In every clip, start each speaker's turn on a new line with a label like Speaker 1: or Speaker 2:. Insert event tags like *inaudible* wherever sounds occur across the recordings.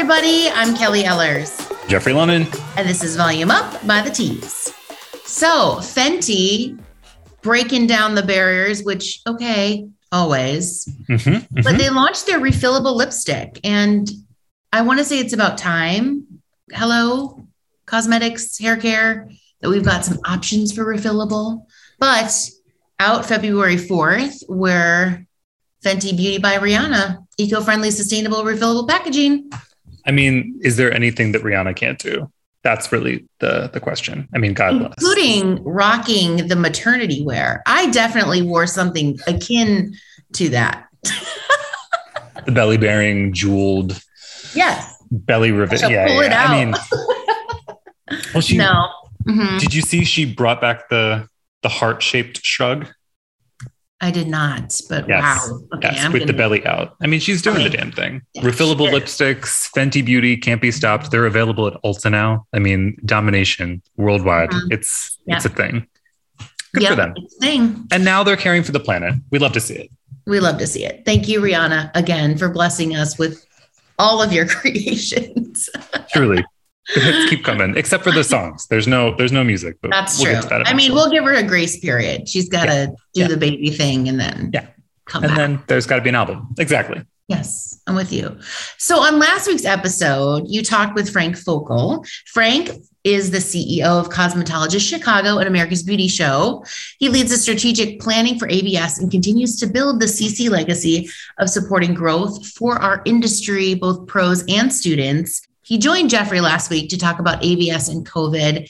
Speaker 1: everybody. I'm Kelly Ellers.
Speaker 2: Jeffrey Lennon.
Speaker 1: And this is Volume Up by the Tease. So, Fenty breaking down the barriers, which, okay, always. Mm-hmm, mm-hmm. But they launched their refillable lipstick. And I want to say it's about time. Hello, cosmetics, hair care, that we've got some options for refillable. But out February 4th, where Fenty Beauty by Rihanna, eco-friendly, sustainable, refillable packaging.
Speaker 2: I mean, is there anything that Rihanna can't do? That's really the the question. I mean, God
Speaker 1: bless. Including rocking the maternity wear. I definitely wore something akin to that. *laughs*
Speaker 2: the belly bearing, jeweled.
Speaker 1: Yes.
Speaker 2: Belly rivet. Yeah, pull yeah. It out. I mean, *laughs*
Speaker 1: well, she, no.
Speaker 2: Mm-hmm. Did you see she brought back the the heart shaped shrug?
Speaker 1: I did not, but yes. wow.
Speaker 2: Okay, yes, I'm with gonna... the belly out. I mean, she's doing okay. the damn thing. Yeah, Refillable lipsticks, Fenty Beauty can't be stopped. They're available at Ulta now. I mean, domination worldwide. Mm-hmm. It's yep. it's a thing. Good yep, for them.
Speaker 1: thing.
Speaker 2: And now they're caring for the planet. We love to see it.
Speaker 1: We love to see it. Thank you, Rihanna, again for blessing us with all of your *laughs* creations.
Speaker 2: Truly. Keep coming, except for the songs. There's no there's no music.
Speaker 1: But That's we'll true. That I mean, we'll give her a grace period. She's got to yeah. do yeah. the baby thing and then
Speaker 2: yeah, come and back. then there's got to be an album. Exactly.
Speaker 1: Yes, I'm with you. So on last week's episode, you talked with Frank Fokel. Frank is the CEO of Cosmetologist Chicago and America's Beauty Show. He leads the strategic planning for ABS and continues to build the CC legacy of supporting growth for our industry, both pros and students. He joined Jeffrey last week to talk about ABS and COVID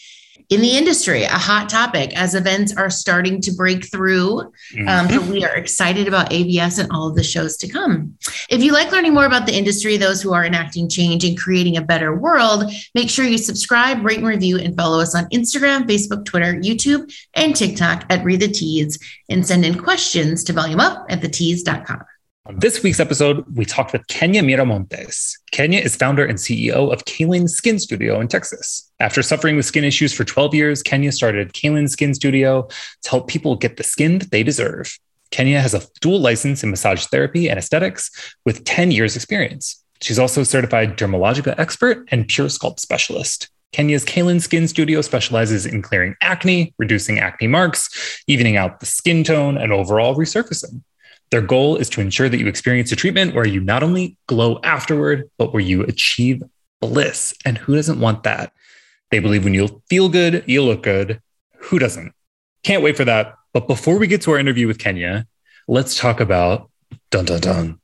Speaker 1: in the industry, a hot topic as events are starting to break through. Mm-hmm. Um, so we are excited about ABS and all of the shows to come. If you like learning more about the industry, those who are enacting change and creating a better world, make sure you subscribe, rate and review, and follow us on Instagram, Facebook, Twitter, YouTube, and TikTok at Read the Tease and send in questions to volume up at thetease.com.
Speaker 2: On this week's episode, we talked with Kenya Miramontes. Kenya is founder and CEO of Kaylin Skin Studio in Texas. After suffering with skin issues for 12 years, Kenya started Kaylin Skin Studio to help people get the skin that they deserve. Kenya has a dual license in massage therapy and aesthetics with 10 years experience. She's also a certified dermalogica expert and pure sculpt specialist. Kenya's Kaylin Skin Studio specializes in clearing acne, reducing acne marks, evening out the skin tone, and overall resurfacing. Their goal is to ensure that you experience a treatment where you not only glow afterward, but where you achieve bliss. And who doesn't want that? They believe when you feel good, you look good. Who doesn't? Can't wait for that. But before we get to our interview with Kenya, let's talk about dun dun dun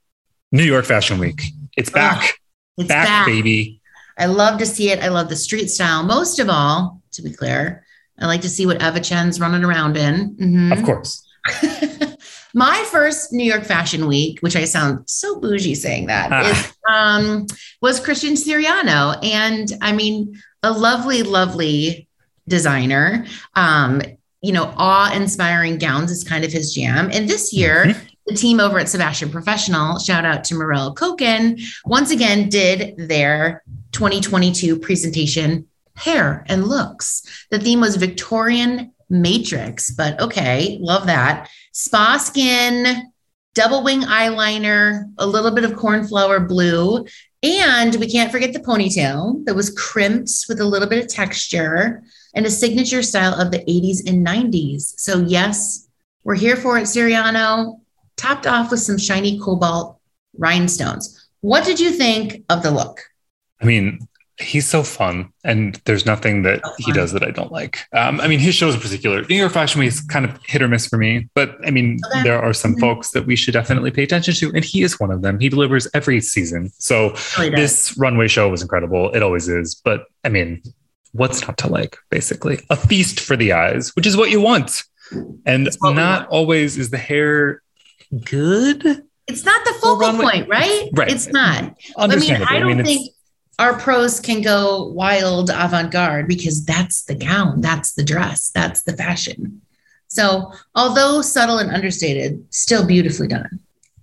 Speaker 2: New York Fashion Week. It's back. Oh, it's back, back, baby.
Speaker 1: I love to see it. I love the street style. Most of all, to be clear, I like to see what Eva Chen's running around in.
Speaker 2: Mm-hmm. Of course. *laughs*
Speaker 1: My first New York Fashion Week, which I sound so bougie saying that, ah. is, um, was Christian Siriano. And I mean, a lovely, lovely designer. Um, you know, awe inspiring gowns is kind of his jam. And this year, mm-hmm. the team over at Sebastian Professional, shout out to Morel Koken, once again did their 2022 presentation hair and looks. The theme was Victorian matrix, but okay, love that. Spa skin, double wing eyeliner, a little bit of cornflower blue, and we can't forget the ponytail that was crimped with a little bit of texture and a signature style of the 80s and 90s. So, yes, we're here for it, Siriano, topped off with some shiny cobalt rhinestones. What did you think of the look?
Speaker 2: I mean, he's so fun and there's nothing that so he does that i don't like. Um, i mean his shows in particular. New york fashion week is kind of hit or miss for me but i mean okay. there are some mm-hmm. folks that we should definitely pay attention to and he is one of them. He delivers every season. So oh, this runway show was incredible. It always is but i mean what's not to like basically? A feast for the eyes which is what you want. And not always is the hair good
Speaker 1: it's not the focal point right?
Speaker 2: Right.
Speaker 1: It's not. I mean i don't I mean, think our pros can go wild avant garde because that's the gown, that's the dress, that's the fashion. So, although subtle and understated, still beautifully done.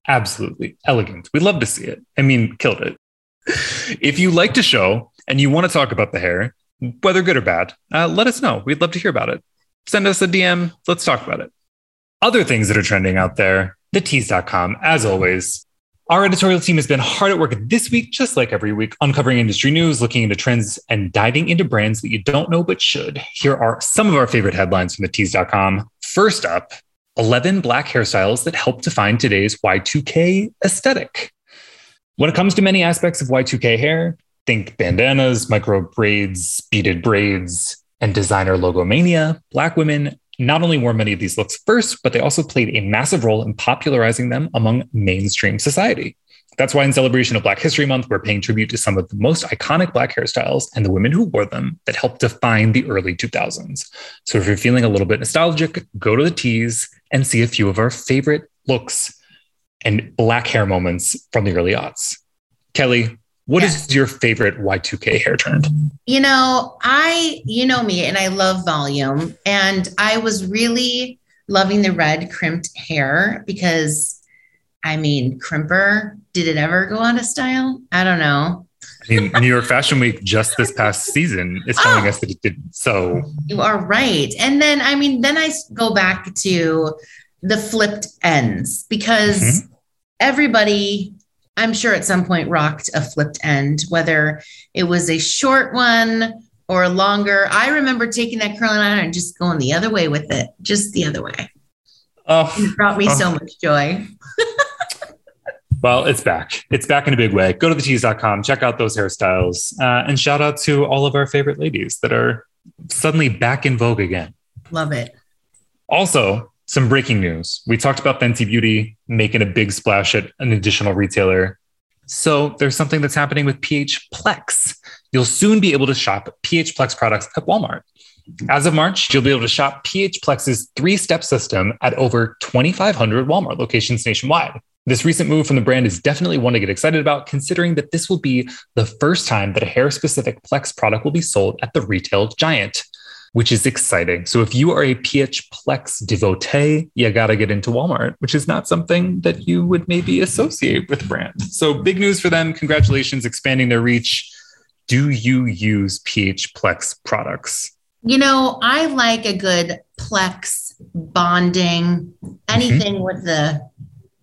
Speaker 2: Absolutely elegant. We love to see it. I mean, killed it. *laughs* If you like the show and you want to talk about the hair, whether good or bad, uh, let us know. We'd love to hear about it. Send us a DM. Let's talk about it. Other things that are trending out there, thetease.com, as always, Our editorial team has been hard at work this week, just like every week, uncovering industry news, looking into trends, and diving into brands that you don't know but should. Here are some of our favorite headlines from the tease.com. First up, 11 black hairstyles that help define today's Y2K aesthetic. When it comes to many aspects of Y2K hair, think bandanas, micro braids, beaded braids, and designer logomania, black women not only wore many of these looks first, but they also played a massive role in popularizing them among mainstream society. That's why, in celebration of Black History Month, we're paying tribute to some of the most iconic Black hairstyles and the women who wore them that helped define the early 2000s. So, if you're feeling a little bit nostalgic, go to the tease and see a few of our favorite looks and Black hair moments from the early aughts. Kelly, what yes. is your favorite Y2K hair trend?
Speaker 1: You know, I, you know me, and I love volume. And I was really loving the red crimped hair because, I mean, crimper, did it ever go out of style? I don't know.
Speaker 2: I mean, New York Fashion Week just this past season is telling oh, us that it did so.
Speaker 1: You are right. And then, I mean, then I go back to the flipped ends because mm-hmm. everybody I'm sure at some point rocked a flipped end, whether it was a short one or longer. I remember taking that curling iron and just going the other way with it, just the other way. Oh, it brought me oh. so much joy. *laughs*
Speaker 2: well, it's back. It's back in a big way. Go to thetease.com, check out those hairstyles, uh, and shout out to all of our favorite ladies that are suddenly back in vogue again.
Speaker 1: Love it.
Speaker 2: Also, some breaking news. We talked about Fenty Beauty making a big splash at an additional retailer. So there's something that's happening with PH Plex. You'll soon be able to shop PH Plex products at Walmart. As of March, you'll be able to shop PH Plex's three step system at over 2,500 Walmart locations nationwide. This recent move from the brand is definitely one to get excited about, considering that this will be the first time that a hair specific Plex product will be sold at the retail giant which is exciting. So if you are a PH Plex devotee, you got to get into Walmart, which is not something that you would maybe associate with brand. So big news for them. Congratulations, expanding their reach. Do you use PH Plex products?
Speaker 1: You know, I like a good Plex bonding, anything mm-hmm. with the,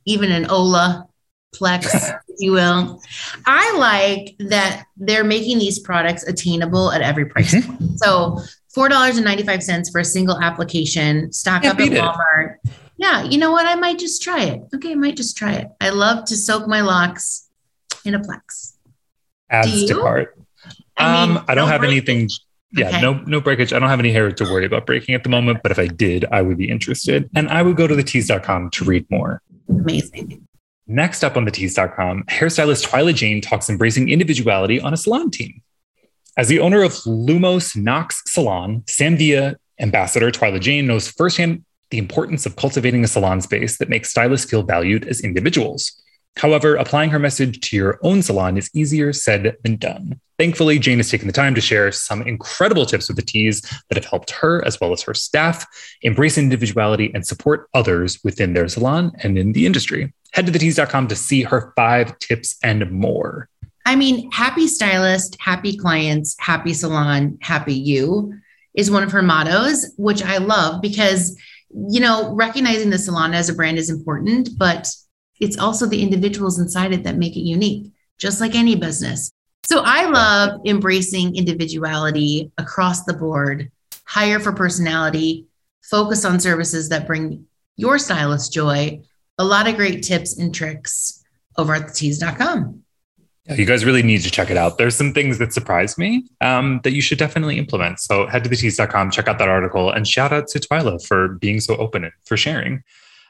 Speaker 1: even an Ola Plex, *laughs* if you will. I like that they're making these products attainable at every price mm-hmm. point. So $4.95 for a single application, stock up at Walmart. It. Yeah, you know what? I might just try it. Okay, I might just try it. I love to soak my locks in a Plex.
Speaker 2: Adds to cart. I, mean, um, I don't have anything. Yeah, okay. no, no breakage. I don't have any hair to worry about breaking at the moment, but if I did, I would be interested. And I would go to the tease.com to read more.
Speaker 1: Amazing.
Speaker 2: Next up on the tease.com, hairstylist Twyla Jane talks embracing individuality on a salon team. As the owner of Lumos Knox Salon, Sam Villa ambassador Twyla Jane knows firsthand the importance of cultivating a salon space that makes stylists feel valued as individuals. However, applying her message to your own salon is easier said than done. Thankfully, Jane has taken the time to share some incredible tips with the tease that have helped her, as well as her staff, embrace individuality and support others within their salon and in the industry. Head to thetease.com to see her five tips and more.
Speaker 1: I mean, happy stylist, happy clients, happy salon, happy you is one of her mottos, which I love because, you know, recognizing the salon as a brand is important, but it's also the individuals inside it that make it unique, just like any business. So I love embracing individuality across the board, hire for personality, focus on services that bring your stylist joy. A lot of great tips and tricks over at thetease.com.
Speaker 2: You guys really need to check it out. There's some things that surprised me um, that you should definitely implement. So head to thetease.com, check out that article, and shout out to Twyla for being so open and for sharing,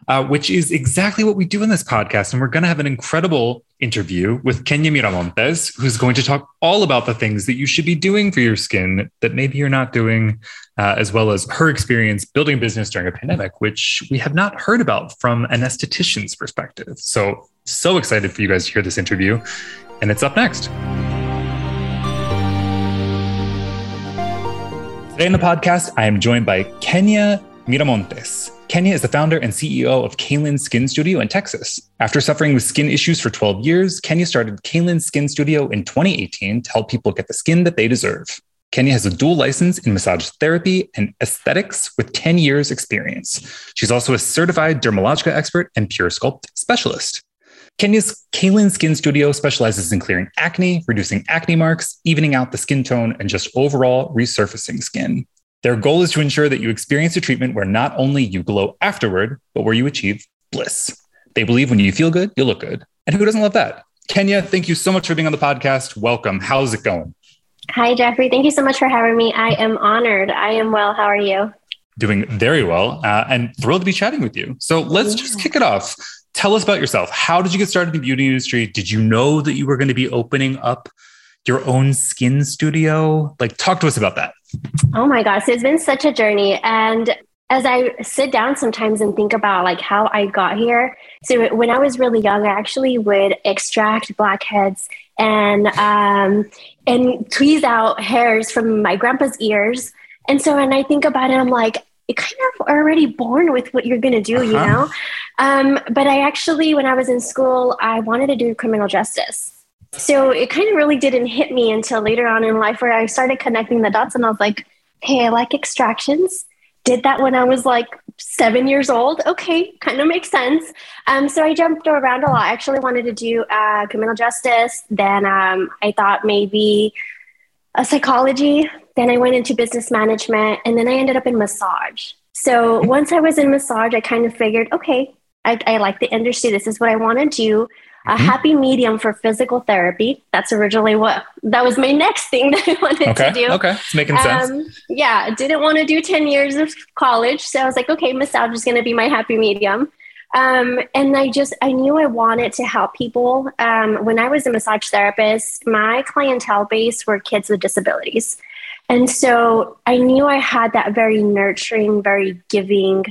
Speaker 2: uh, which is exactly what we do in this podcast. And we're going to have an incredible interview with Kenya Miramontes, who's going to talk all about the things that you should be doing for your skin that maybe you're not doing, uh, as well as her experience building a business during a pandemic, which we have not heard about from an esthetician's perspective. So, so excited for you guys to hear this interview and it's up next. Today in the podcast, I am joined by Kenya Miramontes. Kenya is the founder and CEO of Kaylin Skin Studio in Texas. After suffering with skin issues for 12 years, Kenya started Kaylin Skin Studio in 2018 to help people get the skin that they deserve. Kenya has a dual license in massage therapy and aesthetics with 10 years experience. She's also a certified dermalogica expert and pure sculpt specialist. Kenya's Kaylin Skin Studio specializes in clearing acne, reducing acne marks, evening out the skin tone, and just overall resurfacing skin. Their goal is to ensure that you experience a treatment where not only you glow afterward, but where you achieve bliss. They believe when you feel good, you'll look good. And who doesn't love that? Kenya, thank you so much for being on the podcast. Welcome. How's it going?
Speaker 3: Hi, Jeffrey. Thank you so much for having me. I am honored. I am well. How are you?
Speaker 2: Doing very well uh, and thrilled to be chatting with you. So let's yeah. just kick it off. Tell us about yourself. How did you get started in the beauty industry? Did you know that you were going to be opening up your own skin studio? Like, talk to us about that.
Speaker 3: Oh my gosh, it's been such a journey. And as I sit down sometimes and think about like how I got here. So when I was really young, I actually would extract blackheads and um, and tweeze out hairs from my grandpa's ears. And so when I think about it, I'm like, you're kind of already born with what you're going to do, uh-huh. you know? Um, but I actually, when I was in school, I wanted to do criminal justice. So it kind of really didn't hit me until later on in life where I started connecting the dots and I was like, hey, I like extractions. Did that when I was like seven years old. Okay, kind of makes sense. Um, so I jumped around a lot. I actually wanted to do uh, criminal justice. Then um, I thought maybe a psychology. Then I went into business management, and then I ended up in massage. So once I was in massage, I kind of figured, okay, I, I like the industry. This is what I want to do. A mm-hmm. happy medium for physical therapy. That's originally what that was my *laughs* next thing that I wanted
Speaker 2: okay.
Speaker 3: to do.
Speaker 2: Okay, it's making sense. Um,
Speaker 3: yeah, didn't want to do 10 years of college. So I was like, okay, massage is going to be my happy medium. Um, and I just, I knew I wanted to help people. Um, when I was a massage therapist, my clientele base were kids with disabilities. And so I knew I had that very nurturing, very giving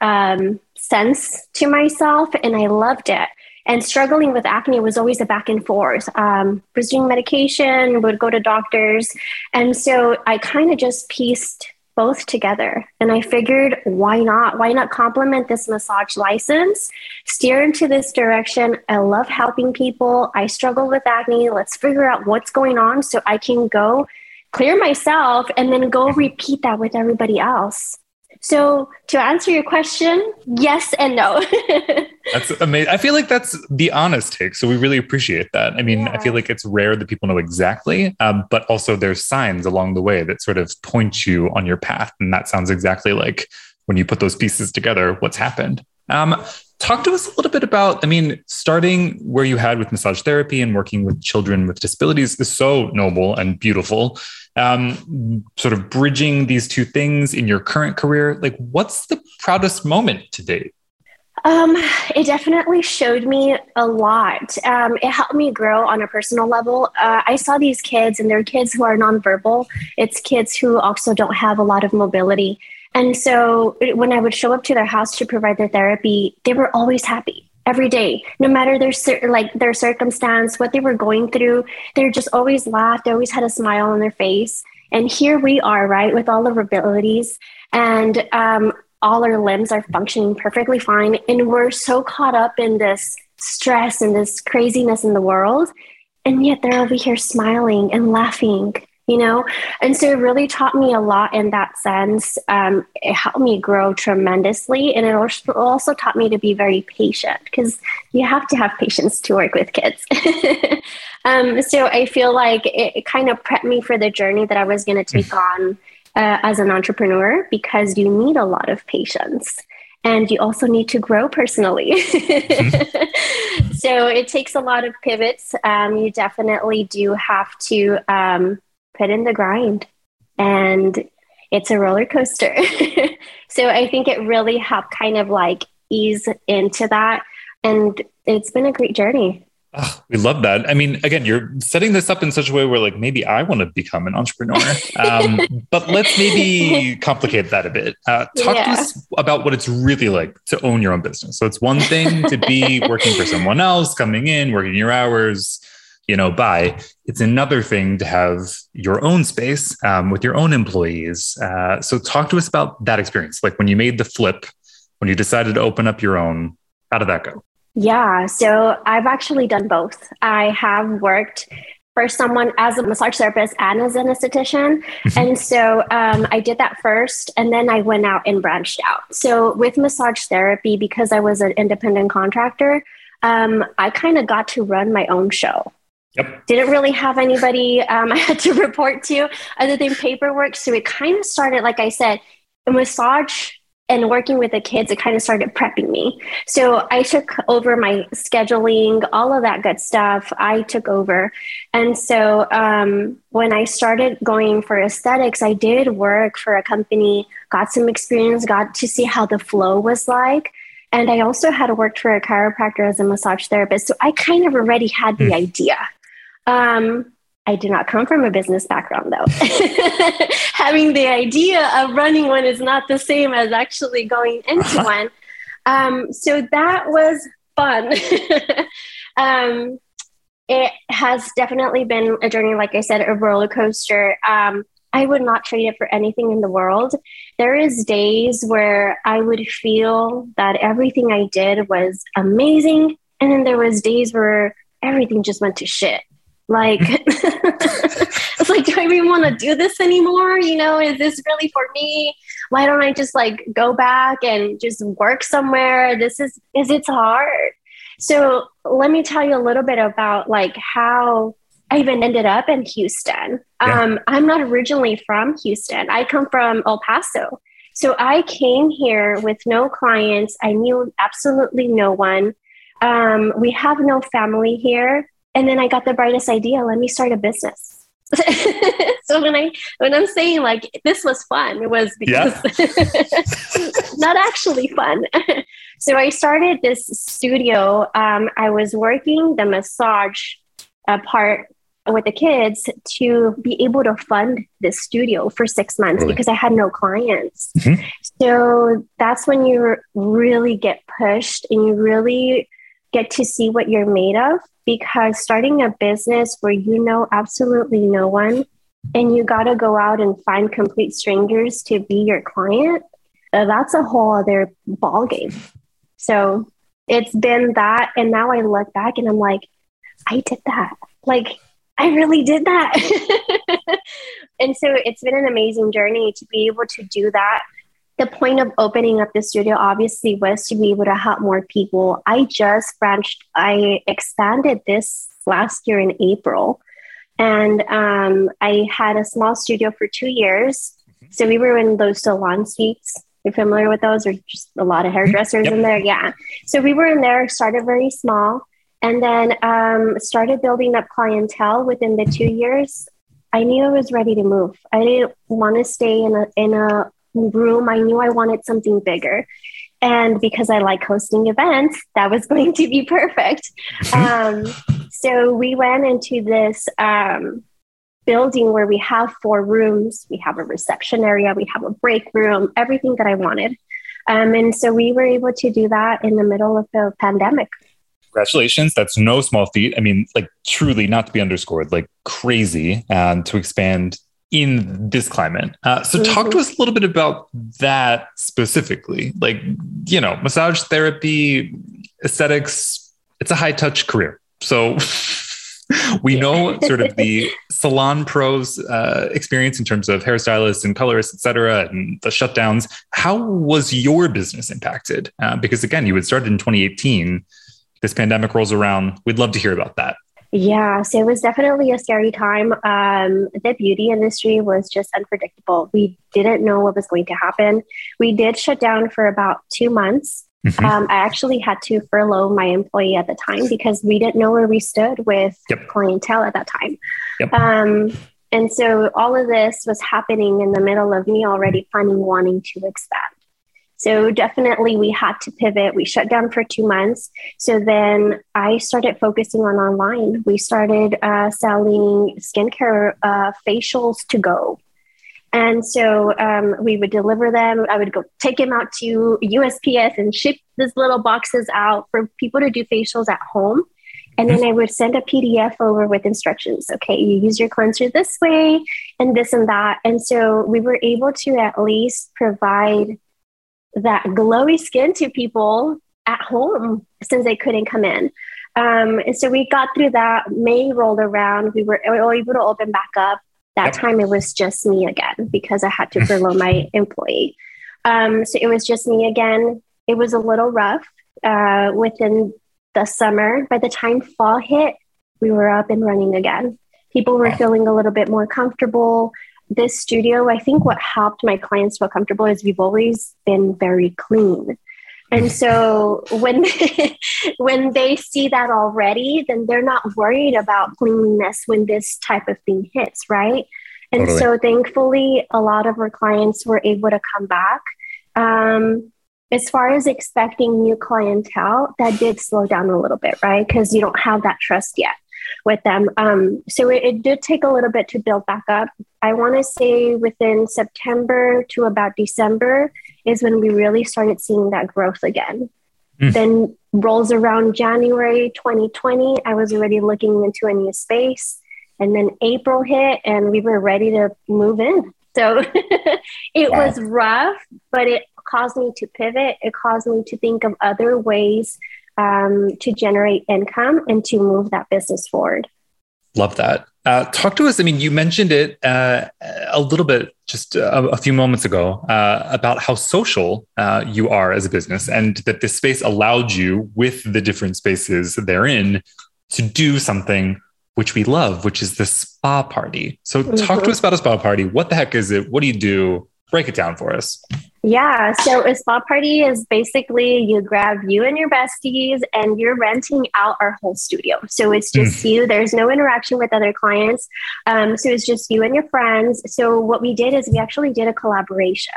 Speaker 3: um, sense to myself, and I loved it. And struggling with acne was always a back and forth. Um, was doing medication, would go to doctors. And so I kind of just pieced both together. And I figured, why not? Why not complement this massage license, steer into this direction? I love helping people. I struggle with acne. Let's figure out what's going on so I can go clear myself and then go repeat that with everybody else. So, to answer your question, yes and no. *laughs*
Speaker 2: that's amazing. I feel like that's the honest take. So, we really appreciate that. I mean, yeah. I feel like it's rare that people know exactly, um, but also there's signs along the way that sort of point you on your path. And that sounds exactly like when you put those pieces together, what's happened. Um, talk to us a little bit about, I mean, starting where you had with massage therapy and working with children with disabilities is so noble and beautiful um, sort of bridging these two things in your current career like what's the proudest moment to date
Speaker 3: um, it definitely showed me a lot. Um, it helped me grow on a personal level. Uh, I saw these kids, and they're kids who are nonverbal. It's kids who also don't have a lot of mobility. And so when I would show up to their house to provide their therapy, they were always happy every day. No matter their like their circumstance what they were going through they're just always laughed they always had a smile on their face. And here we are right with all of our abilities. And um, all our limbs are functioning perfectly fine. And we're so caught up in this stress and this craziness in the world. And yet they're over here smiling and laughing you know and so it really taught me a lot in that sense um, it helped me grow tremendously and it also taught me to be very patient because you have to have patience to work with kids *laughs* um, so i feel like it, it, kind of prepped me for the journey that i was going to take on uh, as an entrepreneur because you need a lot of patience and you also need to grow personally. *laughs* mm-hmm. so it takes a lot of pivots. Um, you definitely do have to um, put in the grind and it's a roller coaster. *laughs* so I think it really helped kind of like ease into that. And it's been a great journey.
Speaker 2: Oh, we love that. I mean, again, you're setting this up in such a way where, like, maybe I want to become an entrepreneur. *laughs* Um, but let's maybe complicate that a bit. Uh, talk yeah. to us about what it's really like to own your own business. So it's one thing to be working for someone else, coming in, working your hours, you know, by It's another thing to have your own space um, with your own employees. Uh, so, talk to us about that experience. Like when you made the flip, when you decided to open up your own, how did that go?
Speaker 3: Yeah, so I've actually done both. I have worked for someone as a massage therapist and as an esthetician. Mm-hmm. and so um, I did that first, and then I went out and branched out. So with massage therapy, because I was an independent contractor, um, I kind of got to run my own show.
Speaker 2: Yep.
Speaker 3: Didn't really have anybody um, *laughs* I had to report to other than paperwork. So it kind of started, like I said, a massage and working with the kids, it kind of started prepping me. So I took over my scheduling, all of that good stuff. I took over. And so um, when I started going for aesthetics, I did work for a company, got some experience, got to see how the flow was like. And I also had worked for a chiropractor as a massage therapist. So I kind of already had the mm. idea. Um, I did not come from a business background though. *laughs* Having the idea of running one is not the same as actually going into uh-huh. one. Um, so that was fun. *laughs* um, it has definitely been a journey, like I said, a roller coaster. Um, I would not trade it for anything in the world. There is days where I would feel that everything I did was amazing, and then there was days where everything just went to shit. Like, *laughs* *laughs* it's like, do I even want to do this anymore? You know, is this really for me? Why don't I just like go back and just work somewhere? This is, is it's hard. So let me tell you a little bit about like how I even ended up in Houston. Yeah. Um, I'm not originally from Houston. I come from El Paso. So I came here with no clients. I knew absolutely no one. Um, we have no family here and then I got the brightest idea. Let me start a business. *laughs* so when I when I'm saying like this was fun, it was because yeah. *laughs* not actually fun. *laughs* so I started this studio. Um, I was working the massage uh, part with the kids to be able to fund this studio for six months really? because I had no clients. Mm-hmm. So that's when you really get pushed and you really get to see what you're made of because starting a business where you know absolutely no one and you got to go out and find complete strangers to be your client, uh, that's a whole other ball game. So it's been that. And now I look back and I'm like, I did that. Like, I really did that. *laughs* and so it's been an amazing journey to be able to do that the point of opening up the studio obviously was to be able to help more people. I just branched, I expanded this last year in April. And um, I had a small studio for two years. Mm-hmm. So we were in those salon suites. You're familiar with those, or just a lot of hairdressers yep. in there? Yeah. So we were in there, started very small, and then um, started building up clientele within the two years. I knew I was ready to move. I didn't want to stay in a in a room, I knew I wanted something bigger. And because I like hosting events, that was *laughs* going to be perfect. Mm-hmm. Um, so we went into this um, building where we have four rooms. We have a reception area, we have a break room, everything that I wanted. Um, and so we were able to do that in the middle of the pandemic.
Speaker 2: Congratulations. That's no small feat. I mean, like truly not to be underscored, like crazy um, to expand in this climate. Uh, so, mm-hmm. talk to us a little bit about that specifically. Like, you know, massage therapy, aesthetics, it's a high touch career. So, *laughs* we know *laughs* sort of the salon pros uh, experience in terms of hairstylists and colorists, et cetera, and the shutdowns. How was your business impacted? Uh, because again, you had started in 2018. This pandemic rolls around. We'd love to hear about that.
Speaker 3: Yeah, so it was definitely a scary time. Um, the beauty industry was just unpredictable. We didn't know what was going to happen. We did shut down for about two months. Mm-hmm. Um, I actually had to furlough my employee at the time because we didn't know where we stood with yep. clientele at that time. Yep. Um, and so all of this was happening in the middle of me already planning wanting to expand. So definitely we had to pivot. We shut down for two months. So then I started focusing on online. We started uh, selling skincare uh, facials to go. And so um, we would deliver them. I would go take them out to USPS and ship these little boxes out for people to do facials at home. And then I would send a PDF over with instructions. Okay, you use your cleanser this way and this and that. And so we were able to at least provide that glowy skin to people at home since they couldn't come in. Um, and so we got through that. May rolled around. We were able to open back up. That yep. time it was just me again because I had to furlough my *laughs* employee. Um, so it was just me again. It was a little rough. Uh, within the summer. By the time fall hit, we were up and running again. People were feeling a little bit more comfortable. This studio, I think what helped my clients feel comfortable is we've always been very clean. And so *laughs* when *laughs* when they see that already, then they're not worried about cleanliness when this type of thing hits, right? And totally. so thankfully, a lot of our clients were able to come back. Um, as far as expecting new clientele, that did slow down a little bit, right? Because you don't have that trust yet with them. Um, so it, it, did take a little bit to build back up. I want to say within September to about December is when we really started seeing that growth again. Mm. Then rolls around January 2020, I was already looking into a new space. And then April hit and we were ready to move in. So *laughs* it was rough, but it caused me to pivot. It caused me to think of other ways um, to generate income and to move that business forward.
Speaker 2: Love that. Uh, talk to us. I mean, you mentioned it uh, a little bit just a, a few moments ago uh, about how social uh, you are as a business, and that this space allowed you, with the different spaces therein, to do something which we love, which is the spa party. So, mm-hmm. talk to mm-hmm. us about a spa party. What the heck is it? What do you do? Break it down for us.
Speaker 3: Yeah. So a spa party is basically you grab you and your besties and you're renting out our whole studio. So it's just mm. you. There's no interaction with other clients. Um, so it's just you and your friends. So what we did is we actually did a collaboration.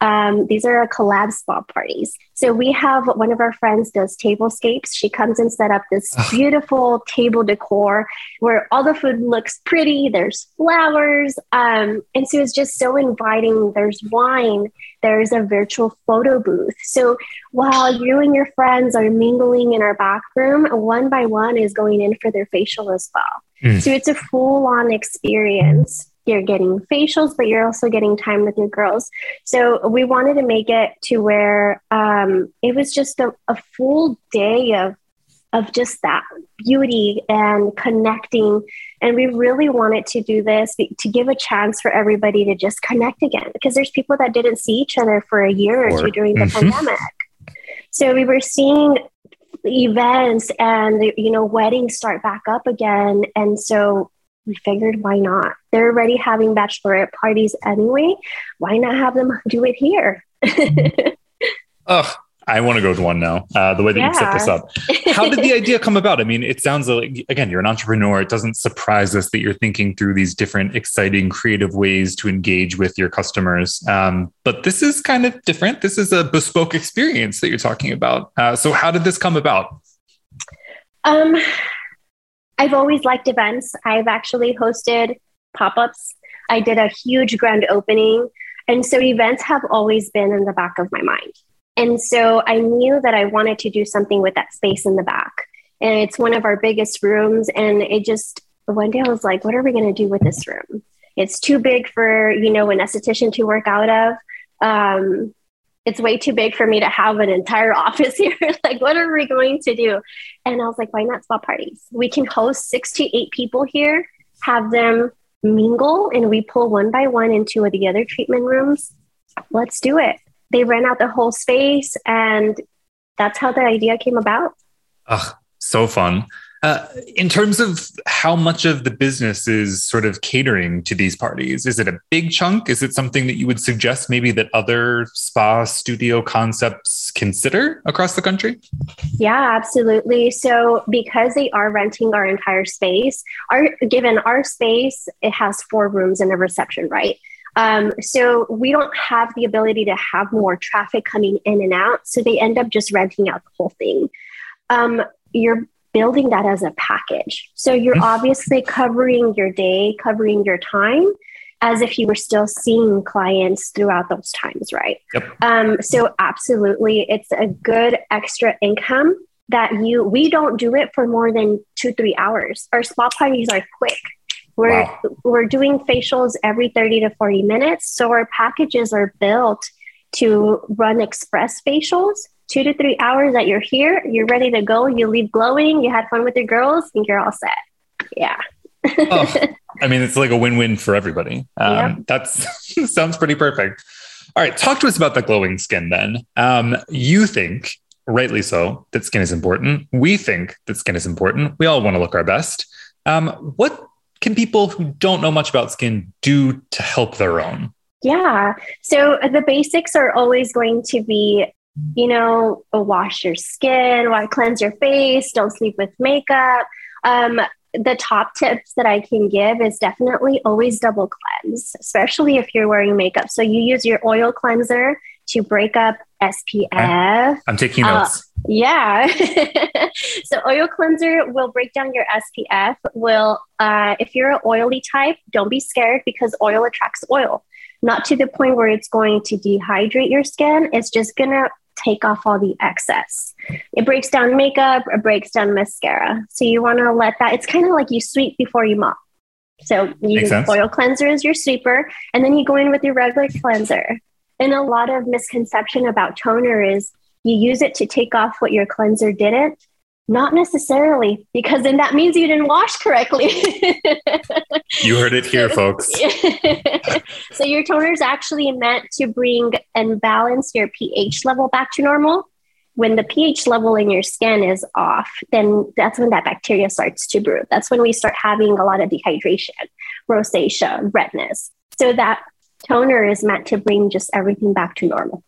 Speaker 3: Um, these are a collab spa parties. So we have one of our friends does tablescapes. She comes and set up this beautiful table decor where all the food looks pretty. There's flowers. Um, and so it's just so inviting. There's wine. There's a virtual photo booth. So while you and your friends are mingling in our back room, one by one is going in for their facial as well. Mm. So it's a full on experience. You're getting facials, but you're also getting time with your girls. So we wanted to make it to where um, it was just a, a full day of of just that beauty and connecting. And we really wanted to do this to give a chance for everybody to just connect again because there's people that didn't see each other for a year or, or two during the mm-hmm. pandemic. So we were seeing events and you know weddings start back up again and so we figured why not they're already having bachelorette parties anyway why not have them do it here *laughs*
Speaker 2: oh I want to go to one now. Uh, the way that yeah. you set this up. How did the idea come about? I mean, it sounds like again, you're an entrepreneur. It doesn't surprise us that you're thinking through these different, exciting, creative ways to engage with your customers. Um, but this is kind of different. This is a bespoke experience that you're talking about. Uh, so, how did this come about?
Speaker 3: Um, I've always liked events. I've actually hosted pop-ups. I did a huge grand opening, and so events have always been in the back of my mind. And so I knew that I wanted to do something with that space in the back. And it's one of our biggest rooms. And it just, one day I was like, what are we going to do with this room? It's too big for, you know, an esthetician to work out of. Um, it's way too big for me to have an entire *laughs* office here. *laughs* like, what are we going to do? And I was like, why not spa parties? We can host six to eight people here, have them mingle, and we pull one by one into the other treatment rooms. Let's do it they rent out the whole space and that's how the idea came about.
Speaker 2: Ugh, so fun. Uh, in terms of how much of the business is sort of catering to these parties, is it a big chunk? Is it something that you would suggest maybe that other spa studio concepts consider across the country?
Speaker 3: Yeah, absolutely. So because they are renting our entire space, our given our space, it has four rooms and a reception, right? Um, so we don't have the ability to have more traffic coming in and out. So they end up just renting out the whole thing. Um, you're building that as a package. So you're mm-hmm. obviously covering your day, covering your time as if you were still seeing clients throughout those times, right? Yep. Um, so absolutely, it's a good extra income that you. We don't do it for more than two three hours. Our spa parties are quick. We're wow. we're doing facials every 30 to 40 minutes. So our packages are built to run express facials, two to three hours that you're here, you're ready to go, you leave glowing, you had fun with your girls, and you're all set. Yeah.
Speaker 2: oh, *laughs* I mean, it's like a win-win for everybody. Um, yep. That's *laughs* sounds pretty perfect. All right, talk to us about the glowing skin then. Um, you think rightly so, that skin is important. We think that skin is important. We all want to look our best. Um, what can people who don't know much about skin do to help their own?
Speaker 3: Yeah. So the basics are always going to be, you know, wash your skin, cleanse your face, don't sleep with makeup. Um, the top tips that I can give is definitely always double cleanse, especially if you're wearing makeup. So you use your oil cleanser to break up SPF.
Speaker 2: I'm taking uh, notes.
Speaker 3: Uh, yeah. *laughs* so oil cleanser will break down your SPF. Will uh, if you're an oily type, don't be scared because oil attracts oil. Not to the point where it's going to dehydrate your skin. It's just gonna take off all the excess. It breaks down makeup, it breaks down mascara. So you want to let that, it's kind of like you sweep before you mop. So you use oil cleanser as your sweeper, and then you go in with your regular cleanser. And a lot of misconception about toner is you use it to take off what your cleanser didn't. Not necessarily, because then that means you didn't wash correctly. *laughs*
Speaker 2: you heard it here, folks. *laughs*
Speaker 3: so your toner is actually meant to bring and balance your pH level back to normal. When the pH level in your skin is off, then that's when that bacteria starts to brew. That's when we start having a lot of dehydration, rosacea, redness. So that toner is meant to bring just everything back to normal.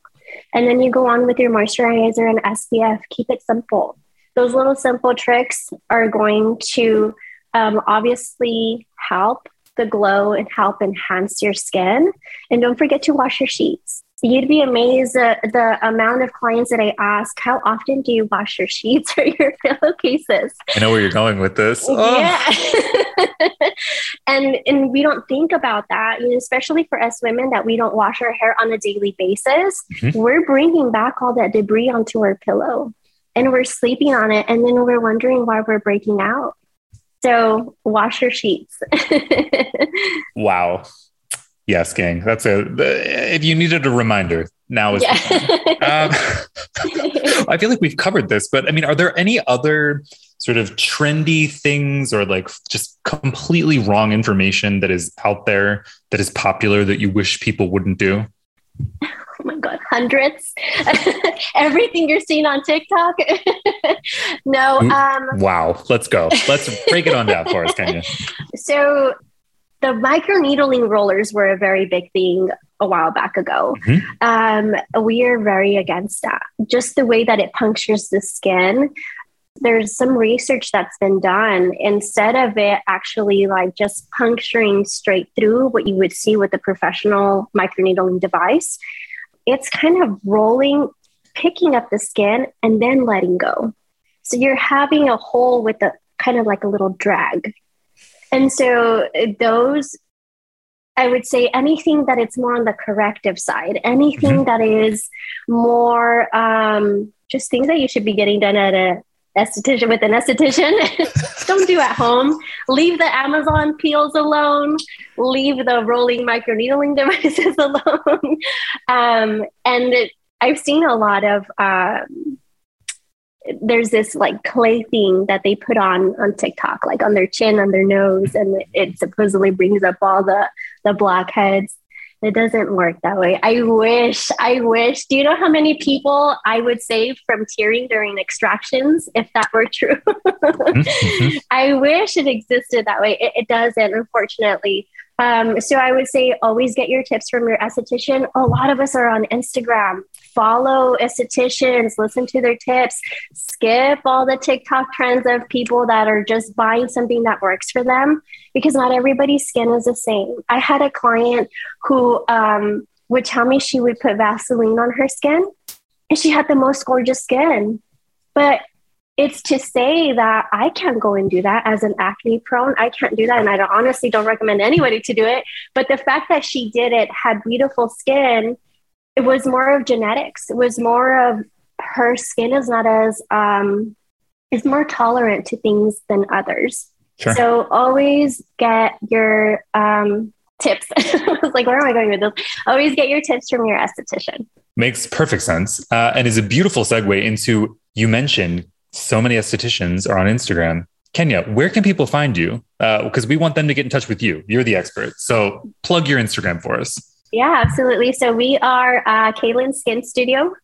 Speaker 3: And then you go on with your moisturizer and SPF. Keep it simple those little simple tricks are going to um, obviously help the glow and help enhance your skin. And don't forget to wash your sheets. You'd be amazed at the amount of clients that I ask, how often do you wash your sheets *laughs* or your pillowcases?
Speaker 2: I know where you're going with this.
Speaker 3: Oh. Yeah. *laughs* and and we don't think about that, you know, especially for us women that we don't wash our hair on a daily basis. Mm-hmm. We're bringing back all that debris onto our pillow and we're sleeping on it and then we're wondering why we're breaking out. So wash your sheets. *laughs*
Speaker 2: wow. Yes, gang. That's a. If you needed a reminder, now is. Yeah. um, *laughs* I feel like we've covered this, but I mean, are there any other sort of trendy things or like just completely wrong information that is out there that is popular that you wish people wouldn't do?
Speaker 3: oh my god hundreds *laughs* everything you're seeing on tiktok *laughs* no um
Speaker 2: wow let's go let's break it on down for us kenya
Speaker 3: so the microneedling rollers were a very big thing a while back ago. Mm-hmm. Um, we are very against that. Just the way that it punctures the skin there's some research that's been done instead of it actually like just puncturing straight through what you would see with a professional microneedling device it's kind of rolling picking up the skin and then letting go so you're having a hole with a kind of like a little drag and so those I would say anything that it's more on the corrective side, anything mm-hmm. that is more um, just things that you should be getting done at a esthetician with an esthetician. *laughs* Don't do at home. Leave the Amazon peels alone. Leave the rolling microneedling *laughs* devices *laughs* alone. Um, and it, I've seen a lot of. Um, there's this like clay thing that they put on on TikTok, like on their chin, on their nose, and it, supposedly brings up all the the blackheads. It doesn't work that way. I wish, I wish. Do you know how many people I would save from tearing during extractions if that were true? mm-hmm. *laughs* I wish it existed that way. It, it doesn't, unfortunately. Um, so I would say always get your tips from your esthetician. A lot of us are on Instagram. Follow estheticians, listen to their tips, skip all the TikTok trends of people that are just buying something that works for them because not everybody's skin is the same. I had a client who um, would tell me she would put Vaseline on her skin and she had the most gorgeous skin. But it's to say that I can't go and do that as an acne prone. I can't do that. And I don't, honestly don't recommend anybody to do it. But the fact that she did it, had beautiful skin, it was more of genetics. It was more of her skin is not as, um, is more tolerant to things than others. Sure. So always get your um, tips. *laughs* I was like, where am I going with this? Always get your tips from your esthetician.
Speaker 2: Makes perfect sense. Uh, and is a beautiful segue into you mentioned so many estheticians are on Instagram. Kenya, where can people find you? Because uh, we want them to get in touch with you. You're the expert. So plug your Instagram for us.
Speaker 3: Yeah, absolutely. So we are uh, Kaylin Skin Studio.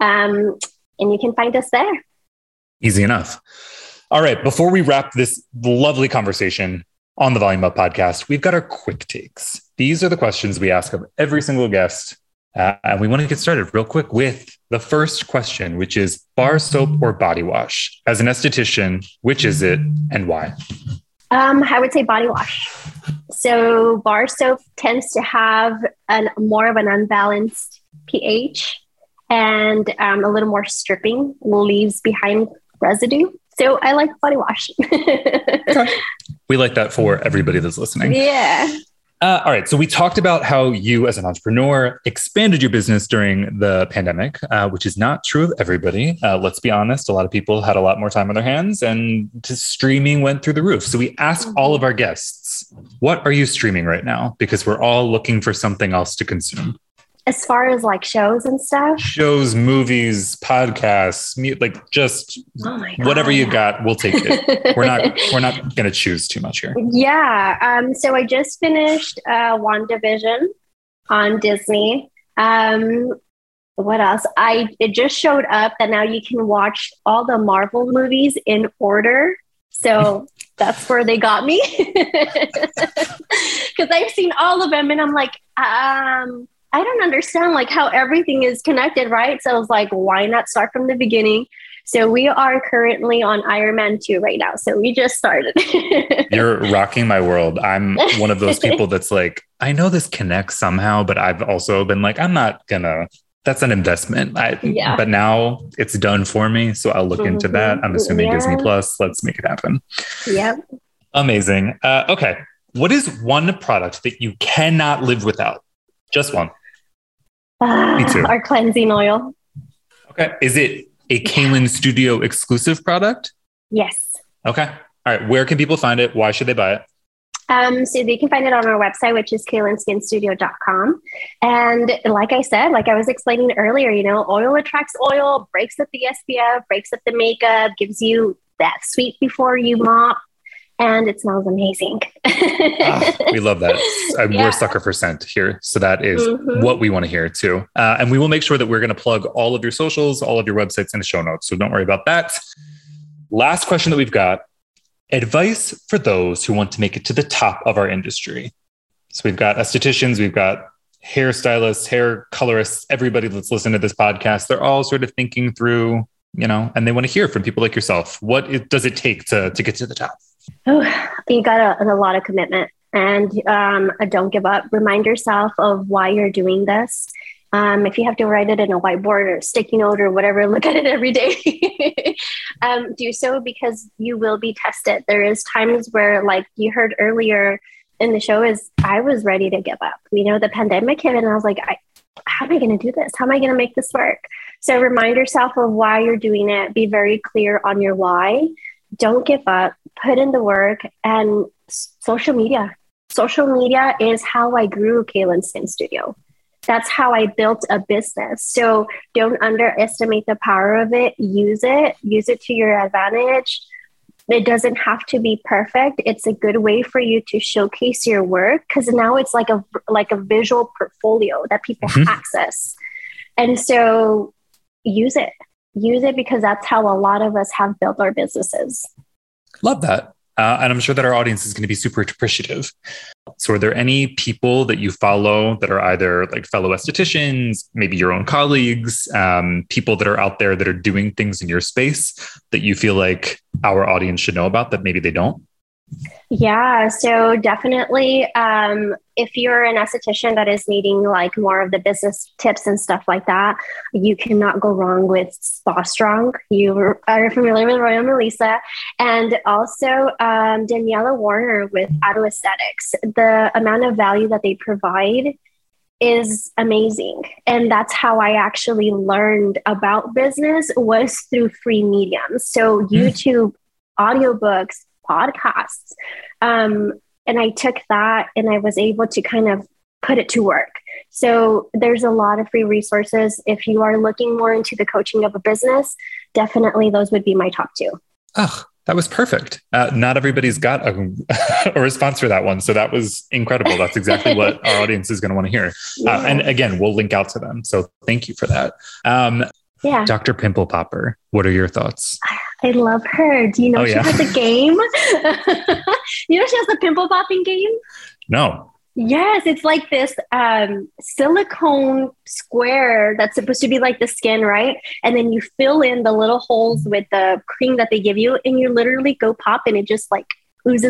Speaker 3: Um, and you can find us there.
Speaker 2: Easy enough. All right. Before we wrap this lovely conversation on the Volume Up podcast, we've got our quick takes. These are the questions we ask of every single guest. Uh, and we want to get started real quick with the first question, which is bar soap or body wash? As an esthetician, which is it and why?
Speaker 3: Um, I would say body wash. So bar soap tends to have an more of an unbalanced pH and um, a little more stripping leaves behind residue. So I like body wash. *laughs*
Speaker 2: okay. We like that for everybody that's listening.
Speaker 3: Yeah.
Speaker 2: Uh, all right. So we talked about how you, as an entrepreneur, expanded your business during the pandemic, uh, which is not true of everybody. Uh, let's be honest. A lot of people had a lot more time on their hands, and streaming went through the roof. So we ask all of our guests, "What are you streaming right now?" Because we're all looking for something else to consume
Speaker 3: as far as like shows and stuff?
Speaker 2: Shows movies podcasts like just oh whatever you got we'll take it. We're not *laughs* we're not gonna choose too much here.
Speaker 3: Yeah um so i just finished uh wandavision on disney. Um what else? I it just showed up that now you can watch all the marvel movies in order. So *laughs* that's where they got me. *laughs* Because i've seen all of them and i'm like um I don't understand like how everything is connected, right? So I was like, why not start from the beginning? So we are currently on Iron Man 2 right now. So we just started. *laughs*
Speaker 2: You're rocking my world. I'm one of those people *laughs* that's like, I know this connects somehow, but I've also been like, I'm not gonna that's an investment. I, yeah. But now it's done for me. So I'll look mm-hmm. into that. I'm assuming yeah. Disney Plus. Let's make it happen.
Speaker 3: Yep.
Speaker 2: Amazing. Uh, okay. What is one product that you cannot live without? Just one.
Speaker 3: Me too. Our cleansing oil.
Speaker 2: Okay. Is it a Kaylin Studio exclusive product?
Speaker 3: Yes.
Speaker 2: Okay. All right. Where can people find it? Why should they buy it?
Speaker 3: Um, so they can find it on our website, which is kaylinskinstudio.com. And like I said, like I was explaining earlier, you know, oil attracts oil, breaks up the SPF, breaks up the makeup, gives you that sweet before you mop and it smells amazing.
Speaker 2: ah, we love that. *laughs* Yeah. We're a sucker for scent here. So that is mm-hmm. what we want to hear too. Uh, and we will make sure that we're going to plug all of your socials, all of your websites in the show notes. So don't worry about that. Last question that we've got advice for those who want to make it to the top of our industry. So we've got estheticians, we've got hairstylists, hair colorists, everybody that's listening to this podcast. They're all sort of thinking through, you know, and they want to hear from people like yourself. What it, does it take to, to get to the top?
Speaker 3: Oh, you got a, a lot of commitment and um, don't give up. Remind yourself of why you're doing this. Um, if you have to write it in a whiteboard or sticky note or whatever, *laughs* look at it every day. *laughs* um, do so because you will be tested. There is times where, like you heard earlier in the show, is I was ready to give up. You know, the pandemic hit, and I was like, I, how am I going to do this? How am I going to make this work? So remind yourself of why you're doing it. Be very clear on your why don't give up, put in the work, and social media. Social media is how I grew Kaylin Skin Studio. That's how I built a business. So don't underestimate the power of it. Use it, use it to your advantage. It doesn't have to be perfect. It's a good way for you to showcase your work because now it's like a like a visual portfolio that people mm-hmm. access. And so use it use it because that's how a lot of us have built our businesses.
Speaker 2: Love that. Uh, and I'm sure that our audience is going to be super appreciative. So, are there any people that you follow that are either like fellow estheticians, maybe your own colleagues, um, people that are out there that are doing things in your space that you feel like our audience should know about that maybe they don't?
Speaker 3: Yeah, so definitely, um, if you're an esthetician that is needing like more of the business tips and stuff like that, you cannot go wrong with Spa Strong. You are familiar with Royal Melissa, and also um, Daniela Warner with Auto Aesthetics. The amount of value that they provide is amazing and that's how i actually learned about business was through free mediums so mm. youtube audiobooks podcasts. Um, and I took that and I was able to kind of put it to work. So there's a lot of free resources. If you are looking more into the coaching of a business, definitely those would be my top two.
Speaker 2: Oh, that was perfect. Uh, not everybody's got a, *laughs* a, response for that one. So that was incredible. That's exactly what *laughs* our audience is going to want to hear. Uh, and again, we'll link out to them. So thank you for that. Um,
Speaker 3: Yeah.
Speaker 2: Dr. Pimple Popper, what are your thoughts?
Speaker 3: I love her. Do you know
Speaker 2: Oh,
Speaker 3: she
Speaker 2: yeah.
Speaker 3: has a *laughs* game? *laughs* you know she has a pimple popping game?
Speaker 2: No.
Speaker 3: Yes, it's like this um, silicone square that's supposed to be like the skin, right? And then you fill in the little holes with the cream that they give you, and you literally go pop, and it just like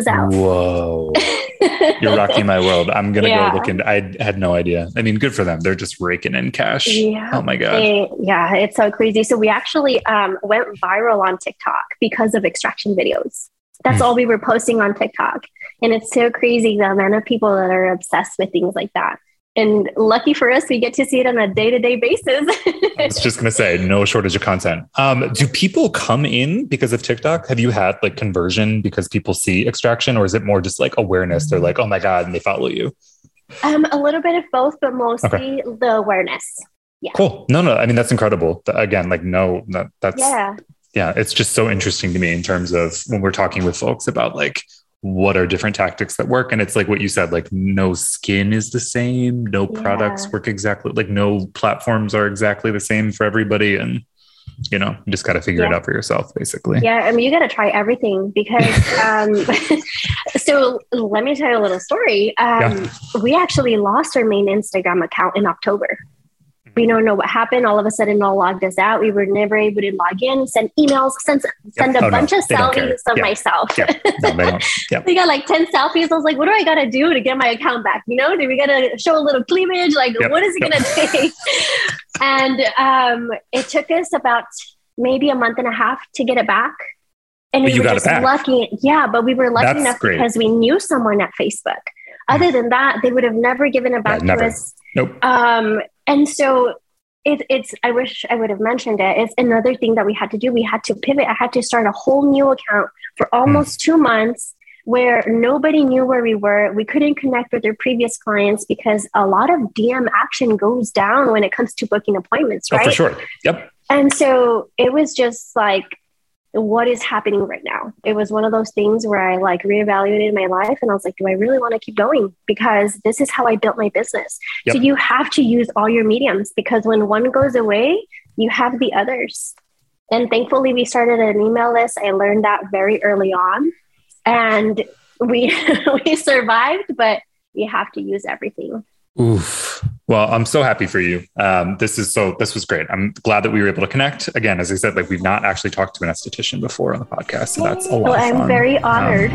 Speaker 3: out.
Speaker 2: Whoa. *laughs* You're rocking my world. I'm going to
Speaker 3: Yeah.
Speaker 2: go look into I had no idea. I mean, good for them. They're just raking in cash.
Speaker 3: Yeah.
Speaker 2: Oh my God.
Speaker 3: Eh, yeah, it's so crazy. So we actually um, went viral on TikTok because of extraction videos. That's
Speaker 2: Hmm.
Speaker 3: all we were posting on TikTok. And it's so crazy the amount of people that are obsessed with things like that. And lucky for us, we get to see it on a day to day basis.
Speaker 2: I was just going to say, no shortage of content. Um, do people come in because of TikTok? Have you had like conversion because people see extraction, or is it more just like awareness? They're like, oh my God, and they follow you.
Speaker 3: um, a little bit of both, but mostly the awareness.
Speaker 2: Cool. No, no. I mean, that's incredible. Again, like, no, that, that's, yeah.
Speaker 3: Yeah.
Speaker 2: it's just so interesting to me in terms of when we're talking with folks about like, what are different tactics that work? And it's like what you said, like, no skin is the same, no
Speaker 3: Yeah.
Speaker 2: products work exactly, like, no platforms are exactly the same for everybody. And, you know, you just got to figure it out for yourself, basically.
Speaker 3: Yeah, I mean, you got to try everything because. *laughs* Um, *laughs* so let me tell you a little story. Um, We actually lost our main Instagram account in October. We don't know what happened. All of a sudden, all logged us out. We were never able to log in, send emails, send send a
Speaker 2: Oh, no,
Speaker 3: bunch of
Speaker 2: they
Speaker 3: selfies of
Speaker 2: Yeah.
Speaker 3: myself.
Speaker 2: Yeah. No, they don't. *laughs*
Speaker 3: We got like 10 selfies. I was like, what do I got to do to get my account back? You know, do we got to show a little cleavage? Like,
Speaker 2: Yep.
Speaker 3: what is it
Speaker 2: Yep.
Speaker 3: going to take? *laughs* and um, it took us about maybe a month and a half to get it back. And
Speaker 2: But
Speaker 3: we were just lucky. Yeah, but we were lucky
Speaker 2: That's
Speaker 3: enough
Speaker 2: great.
Speaker 3: because we knew someone at Facebook. Other than that, they would have never given it back
Speaker 2: Yeah, never.
Speaker 3: to us.
Speaker 2: Nope.
Speaker 3: Um, and so it, it's, I wish I would have mentioned it. It's another thing that we had to do. We had to pivot. I had to start a whole new account for
Speaker 2: Hmm.
Speaker 3: almost two months where nobody knew where we were. We couldn't connect with their previous clients because a lot of DM action goes down when it comes to booking appointments,
Speaker 2: Oh,
Speaker 3: right?
Speaker 2: for sure. Yep.
Speaker 3: And so it was just like, what is happening right now? It was one of those things where I like reevaluated my life and I was like, do I really want to keep going? Because this is how I built my business. So you have to use all your mediums because when one goes away, you have the others. And thankfully, we started an email list. I learned that very early on. And we *laughs* we survived, but you have to use everything.
Speaker 2: Oof. Well, I'm so happy for you. Um, this is so. This was great. I'm glad that we were able to connect. Again, as I said, like we've not actually talked to an esthetician before on the podcast, so that's a lot.
Speaker 3: So
Speaker 2: of
Speaker 3: I'm
Speaker 2: fun.
Speaker 3: very
Speaker 2: Um,
Speaker 3: honored.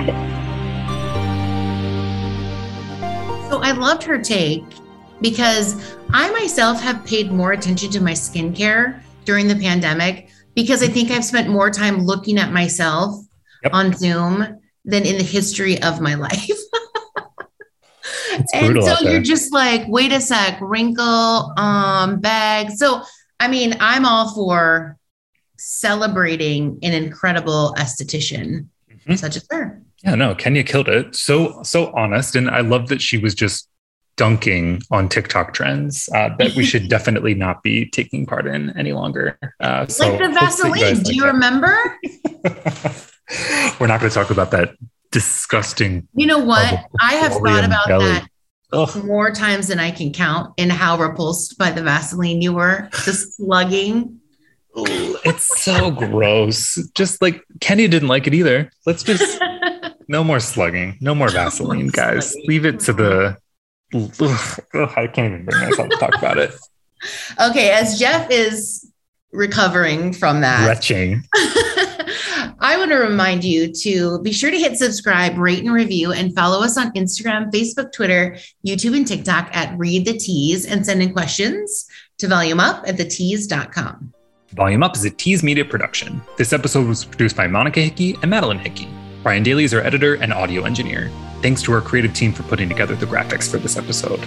Speaker 1: So I loved her take because I myself have paid more attention to my skincare during the pandemic because I think I've spent more time looking at myself
Speaker 2: Yep.
Speaker 1: on Zoom than in the history of my *laughs* life. And so you're just like, wait a sec, wrinkle, um, bag. So I mean, I'm all for celebrating an incredible esthetician
Speaker 2: Mhm.
Speaker 1: such as her.
Speaker 2: Yeah, no, Kenya killed it. So so honest, and I love that she was just dunking on TikTok trends uh, that we should *laughs* definitely not be taking part in any longer. Uh, so
Speaker 1: like the Vaseline. Do
Speaker 2: like
Speaker 1: you
Speaker 2: that.
Speaker 1: remember? *laughs*
Speaker 2: We're not going to talk about that disgusting.
Speaker 1: You know what? I have thought about
Speaker 2: belly.
Speaker 1: that
Speaker 2: Ugh.
Speaker 1: more times than I can count in how repulsed by the Vaseline you were, the slugging.
Speaker 2: It's so gross. Just like Kenya didn't like it either. Let's just *laughs* no more slugging, no more Vaseline, guys.
Speaker 1: slugging.
Speaker 2: Leave it to the. Ugh, I can't even bring myself to talk about it. *laughs*
Speaker 1: okay, as Jeff is recovering from that,
Speaker 2: Retching. *laughs*
Speaker 1: I want to remind you to be sure to hit subscribe, rate, and review, and follow us on Instagram, Facebook, Twitter, YouTube, and TikTok at Read the Tease and send in questions to volume up at thetease.com.
Speaker 2: Volume Up is a Tease Media production. This episode was produced by Monica Hickey and Madeline Hickey. Brian Daly is our editor and audio engineer. Thanks to our creative team for putting together the graphics for this episode.